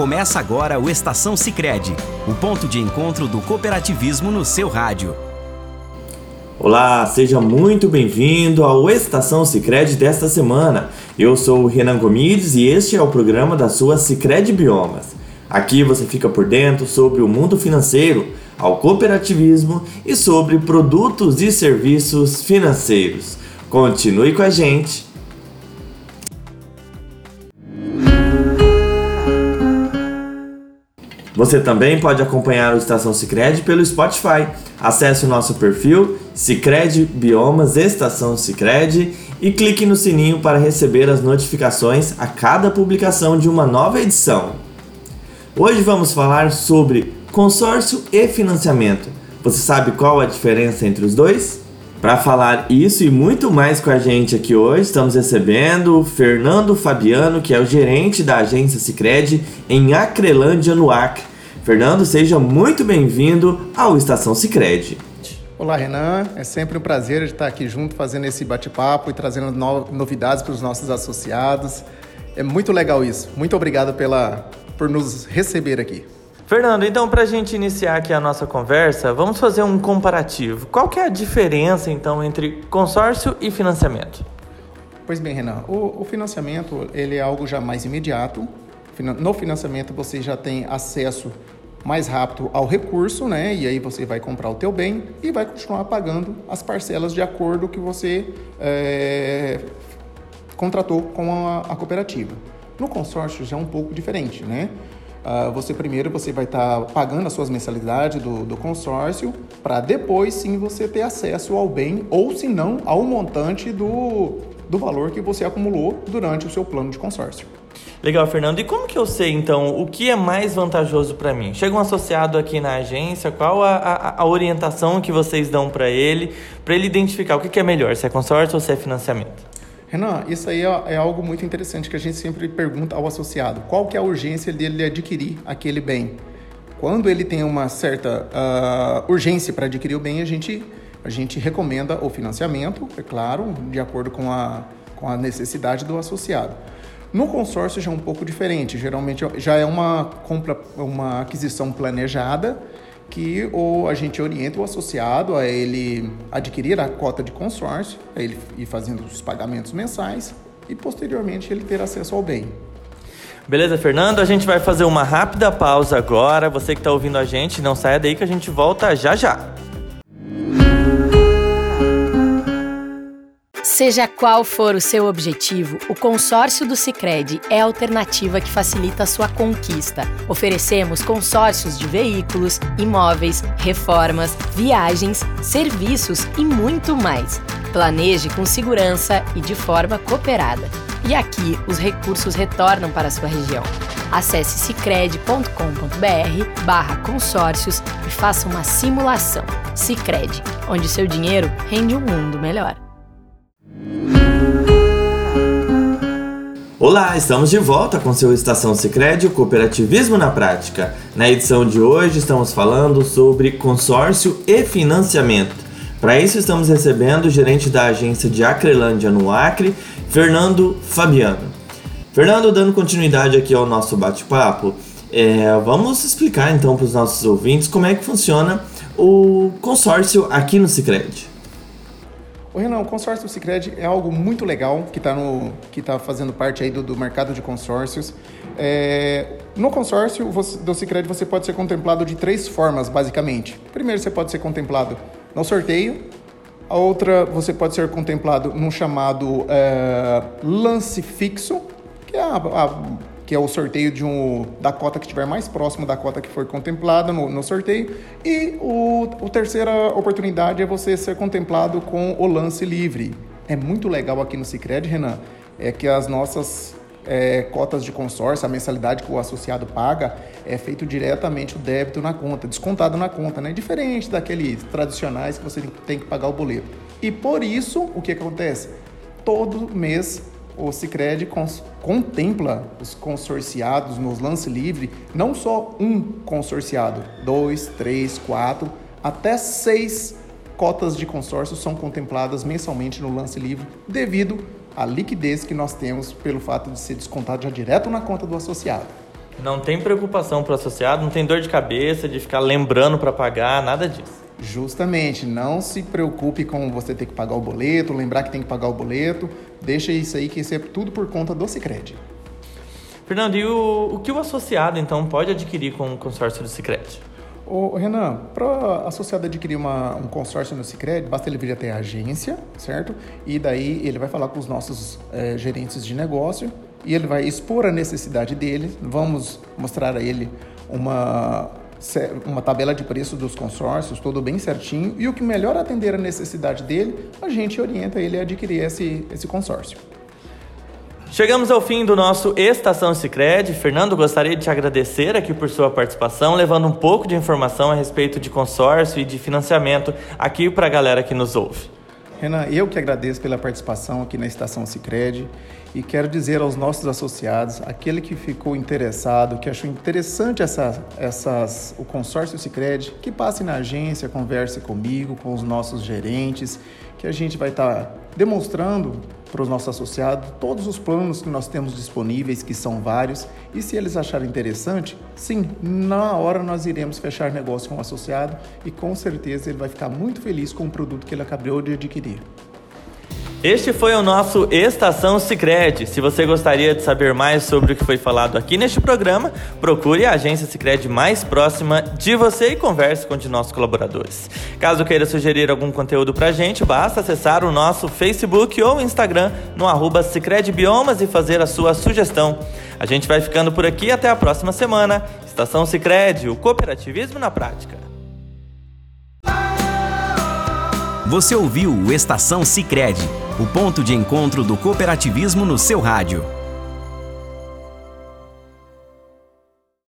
Começa agora o Estação Sicredi, o ponto de encontro do cooperativismo no seu rádio. Olá, seja muito bem-vindo ao Estação Sicredi desta semana. Eu sou o Renan Gomides e este é o programa da sua Sicredi Biomas. Aqui você fica por dentro sobre o mundo financeiro, ao cooperativismo e sobre produtos e serviços financeiros. Continue com a gente. Você também pode acompanhar o Estação Sicredi pelo Spotify. Acesse o nosso perfil Sicredi Biomas Estação Sicredi e clique no sininho para receber as notificações a cada publicação de uma nova edição. Hoje vamos falar sobre consórcio e financiamento. Você sabe qual a diferença entre os dois? Para falar isso e muito mais com a gente aqui hoje, estamos recebendo o Fernando Fabiano, que é o gerente da agência Sicredi em Acrelândia, no Acre. Fernando, seja muito bem-vindo ao Estação Sicredi. Olá, Renan. É sempre um prazer estar aqui junto fazendo esse bate-papo e trazendo no novidades para os nossos associados. É muito legal isso. Muito obrigado pela, por nos receber aqui. Fernando, então para a gente iniciar aqui a nossa conversa, vamos fazer um comparativo. Qual que é a diferença então entre consórcio e financiamento? Pois bem, Renan, o, o financiamento ele é algo já mais imediato, no financiamento você já tem acesso mais rápido ao recurso, né? E aí você vai comprar o teu bem e vai continuar pagando as parcelas de acordo que você é, contratou com a, a, cooperativa. No consórcio já é um pouco diferente, né? Uh, você primeiro você vai estar tá pagando as suas mensalidades do, do consórcio para depois sim você ter acesso ao bem ou se não ao montante do, do valor que você acumulou durante o seu plano de consórcio. Legal, Fernando. E como que eu sei, então, o que é mais vantajoso para mim? Chega um associado aqui na agência, qual a, a, a orientação que vocês dão para ele, para ele identificar o que, que é melhor, se é consórcio ou se é financiamento? Renan, isso aí é, é, algo muito interessante que a gente sempre pergunta ao associado. Qual que é a urgência dele adquirir aquele bem? Quando ele tem uma certa uh, urgência para adquirir o bem, a gente, a gente recomenda o financiamento, é claro, de acordo com a, com a necessidade do associado. No consórcio já é um pouco diferente, geralmente já é uma compra, uma aquisição planejada que o, a gente orienta o associado a ele adquirir a cota de consórcio, a ele ir fazendo os pagamentos mensais e posteriormente ele ter acesso ao bem. Beleza, Fernando? A gente vai fazer uma rápida pausa agora. Você que está ouvindo a gente, não saia daí que a gente volta já já. Seja qual for o seu objetivo, o consórcio do Sicredi é a alternativa que facilita a sua conquista. Oferecemos consórcios de veículos, imóveis, reformas, viagens, serviços e muito mais. Planeje com segurança e de forma cooperada. E aqui os recursos retornam para a sua região. Acesse cicred.com.br barra consórcios e faça uma simulação. Cicred, onde seu dinheiro rende um mundo melhor. Olá, estamos de volta com seu Estação Sicredi, cooperativismo na prática. Na edição de hoje estamos falando sobre consórcio e financiamento. Para isso estamos recebendo o gerente da agência de Acrelândia no Acre, Fernando Fabiano. Fernando, dando continuidade aqui ao nosso bate-papo, é, vamos explicar então para os nossos ouvintes como é que funciona o consórcio aqui no Sicredi. O Renan, o consórcio do Cicred é algo muito legal que está tá fazendo parte aí do, do mercado de consórcios. É, no consórcio do Cicred você pode ser contemplado de três formas, basicamente. Primeiro, você pode ser contemplado no sorteio. A outra, você pode ser contemplado num chamado é, lance fixo, que é a, a que é o sorteio de um, da cota que estiver mais próximo da cota que foi contemplada no, no sorteio. E o, a terceira oportunidade é você ser contemplado com o lance livre. É muito legal aqui no Cicred, Renan, é que as nossas é, cotas de consórcio, a mensalidade que o associado paga, é feito diretamente o débito na conta, descontado na conta, né? Diferente daqueles tradicionais que você tem que pagar o boleto. E por isso, o que acontece? Todo mês o Cicred contempla os consorciados nos lance livre, não só um consorciado, dois, três, quatro, até seis cotas de consórcio são contempladas mensalmente no lance livre, devido à liquidez que nós temos pelo fato de ser descontado já direto na conta do associado. Não tem preocupação para o associado, não tem dor de cabeça de ficar lembrando para pagar, nada disso. Justamente, não se preocupe com você ter que pagar o boleto, lembrar que tem que pagar o boleto. Deixa isso aí que isso é tudo por conta do Sicredi. Fernando, e o, o que o associado então pode adquirir com o consórcio do Sicredi? Ô, Renan, para o associado adquirir uma, um consórcio no Sicredi, basta ele vir até a agência, certo? E daí ele vai falar com os nossos é, gerentes de negócio e ele vai expor a necessidade dele. Vamos mostrar a ele uma, uma tabela de preço dos consórcios, tudo bem certinho. E o que melhor atender a necessidade dele, a gente orienta ele a adquirir esse, esse consórcio. Chegamos ao fim do nosso Estação Sicredi. Fernando, gostaria de te agradecer aqui por sua participação, levando um pouco de informação a respeito de consórcio e de financiamento aqui para a galera que nos ouve. Renan, eu que agradeço pela participação aqui na Estação Sicredi e quero dizer aos nossos associados, aquele que ficou interessado, que achou interessante essa, essas, o consórcio Sicredi, que passe na agência, converse comigo, com os nossos gerentes, que a gente vai estar tá demonstrando para os nossos associados todos os planos que nós temos disponíveis, que são vários, e se eles acharem interessante, sim, na hora nós iremos fechar negócio com o associado e com certeza ele vai ficar muito feliz com o produto que ele acabou de adquirir. Este foi o nosso Estação Sicredi. Se você gostaria de saber mais sobre o que foi falado aqui neste programa, procure a agência Sicredi mais próxima de você e converse com um de nossos colaboradores. Caso queira sugerir algum conteúdo pra gente, basta acessar o nosso Facebook ou Instagram no arroba Biomas e fazer a sua sugestão. A gente vai ficando por aqui até a próxima semana. Estação Sicredi, o cooperativismo na prática. Você ouviu o Estação Sicredi o ponto de encontro do cooperativismo no seu rádio.